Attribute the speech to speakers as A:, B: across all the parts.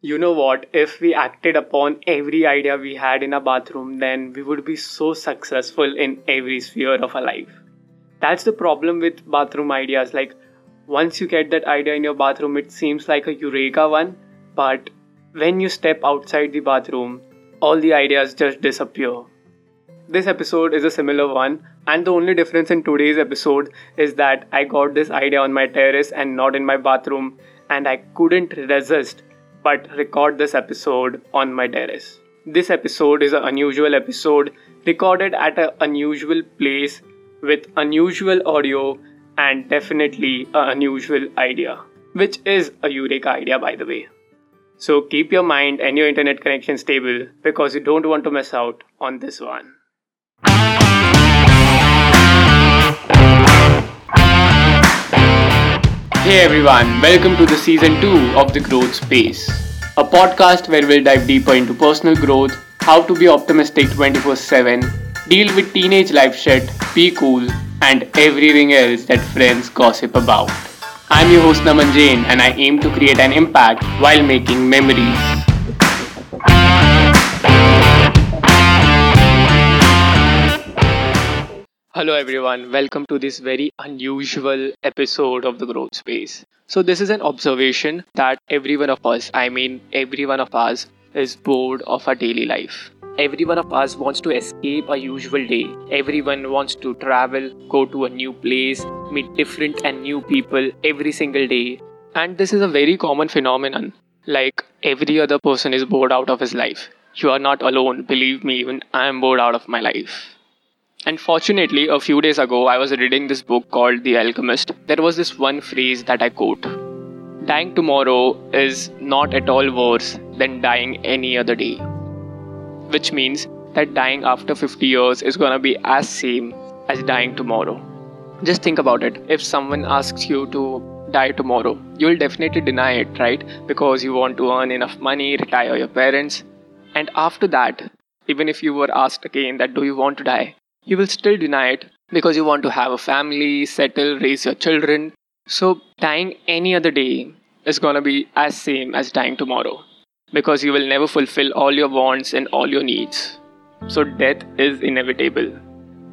A: You know what? If we acted upon every idea we had in a bathroom, then we would be so successful in every sphere of our life. That's the problem with bathroom ideas. Like, once you get that idea in your bathroom, it seems like a eureka one, but when you step outside the bathroom, all the ideas just disappear. This episode is a similar one, and the only difference in today's episode is that I got this idea on my terrace and not in my bathroom, and I couldn't resist but record this episode on my terrace. This episode is an unusual episode recorded at an unusual place with unusual audio and definitely an unusual idea, which is a Eureka idea, by the way. So keep your mind and your internet connection stable because you don't want to miss out on this one. Hey everyone, welcome to the season 2 of The Growth Space, a podcast where we'll dive deeper into personal growth, how to be optimistic 24 7, deal with teenage life shit, be cool, and everything else that friends gossip about. I'm your host Naman Jain and I aim to create an impact while making memories. Hello, everyone. Welcome to this very unusual episode of the Growth Space. So, this is an observation that every one of us, I mean, every one of us, is bored of our daily life. Every one of us wants to escape a usual day. Everyone wants to travel, go to a new place, meet different and new people every single day. And this is a very common phenomenon. Like every other person is bored out of his life. You are not alone, believe me, even I am bored out of my life. And fortunately, a few days ago, I was reading this book called The Alchemist. There was this one phrase that I quote Dying tomorrow is not at all worse than dying any other day. Which means that dying after 50 years is gonna be as same as dying tomorrow. Just think about it. If someone asks you to die tomorrow, you'll definitely deny it, right? Because you want to earn enough money, retire your parents. And after that, even if you were asked again that do you want to die, you will still deny it because you want to have a family, settle, raise your children. So dying any other day is gonna be as same as dying tomorrow because you will never fulfill all your wants and all your needs. So death is inevitable.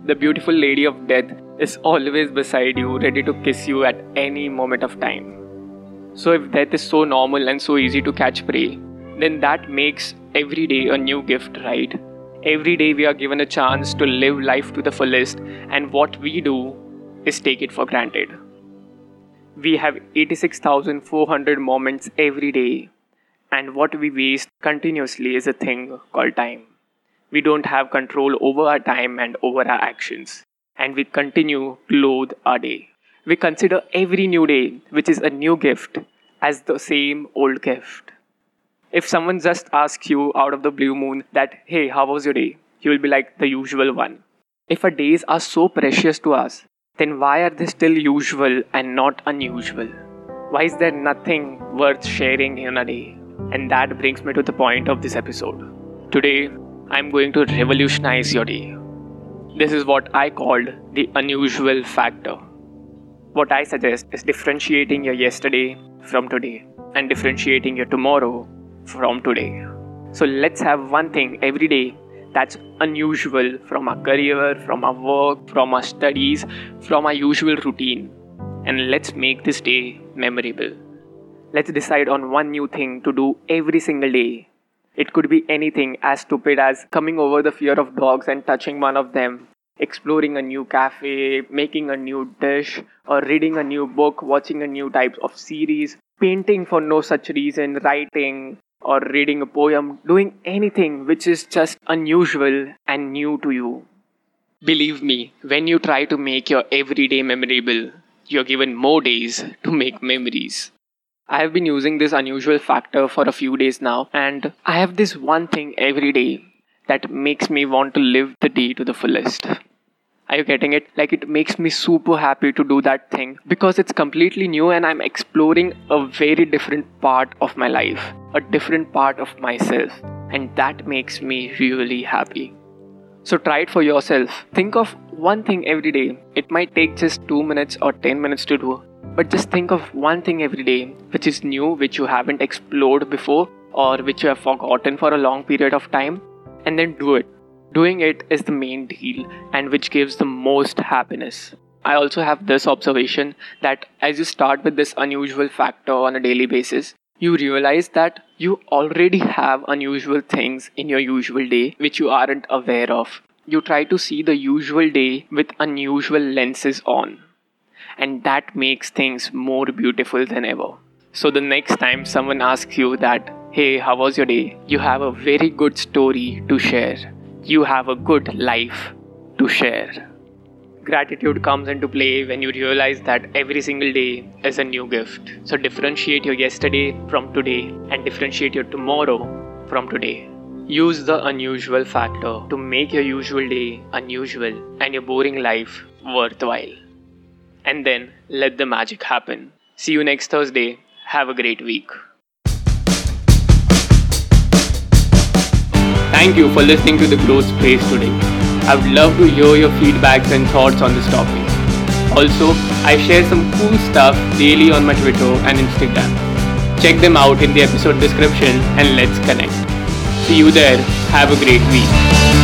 A: The beautiful lady of death is always beside you, ready to kiss you at any moment of time. So if death is so normal and so easy to catch prey, then that makes every day a new gift, right? Every day we are given a chance to live life to the fullest, and what we do is take it for granted. We have 86,400 moments every day, and what we waste continuously is a thing called time. We don't have control over our time and over our actions, and we continue to loathe our day. We consider every new day, which is a new gift, as the same old gift. If someone just asks you out of the blue moon that, hey, how was your day? You will be like the usual one. If our days are so precious to us, then why are they still usual and not unusual? Why is there nothing worth sharing in a day? And that brings me to the point of this episode. Today, I'm going to revolutionize your day. This is what I called the unusual factor. What I suggest is differentiating your yesterday from today and differentiating your tomorrow from today. So let's have one thing every day that's unusual from our career, from our work, from our studies, from our usual routine. And let's make this day memorable. Let's decide on one new thing to do every single day. It could be anything as stupid as coming over the fear of dogs and touching one of them, exploring a new cafe, making a new dish, or reading a new book, watching a new type of series, painting for no such reason, writing, or reading a poem, doing anything which is just unusual and new to you. Believe me, when you try to make your everyday memorable, you're given more days to make memories. I have been using this unusual factor for a few days now, and I have this one thing every day that makes me want to live the day to the fullest. Are you getting it? Like it makes me super happy to do that thing because it's completely new and I'm exploring a very different part of my life, a different part of myself, and that makes me really happy. So try it for yourself. Think of one thing every day. It might take just 2 minutes or 10 minutes to do, but just think of one thing every day which is new, which you haven't explored before, or which you have forgotten for a long period of time, and then do it. Doing it is the main deal and which gives the most happiness. I also have this observation that as you start with this unusual factor on a daily basis, you realize that you already have unusual things in your usual day which you aren't aware of. You try to see the usual day with unusual lenses on, and that makes things more beautiful than ever. So, the next time someone asks you that, hey, how was your day? You have a very good story to share. You have a good life to share. Gratitude comes into play when you realize that every single day is a new gift. So differentiate your yesterday from today and differentiate your tomorrow from today. Use the unusual factor to make your usual day unusual and your boring life worthwhile. And then let the magic happen. See you next Thursday. Have a great week. Thank you for listening to the Growth Space today. I would love to hear your feedbacks and thoughts on this topic. Also, I share some cool stuff daily on my Twitter and Instagram. Check them out in the episode description and let's connect. See you there. Have a great week.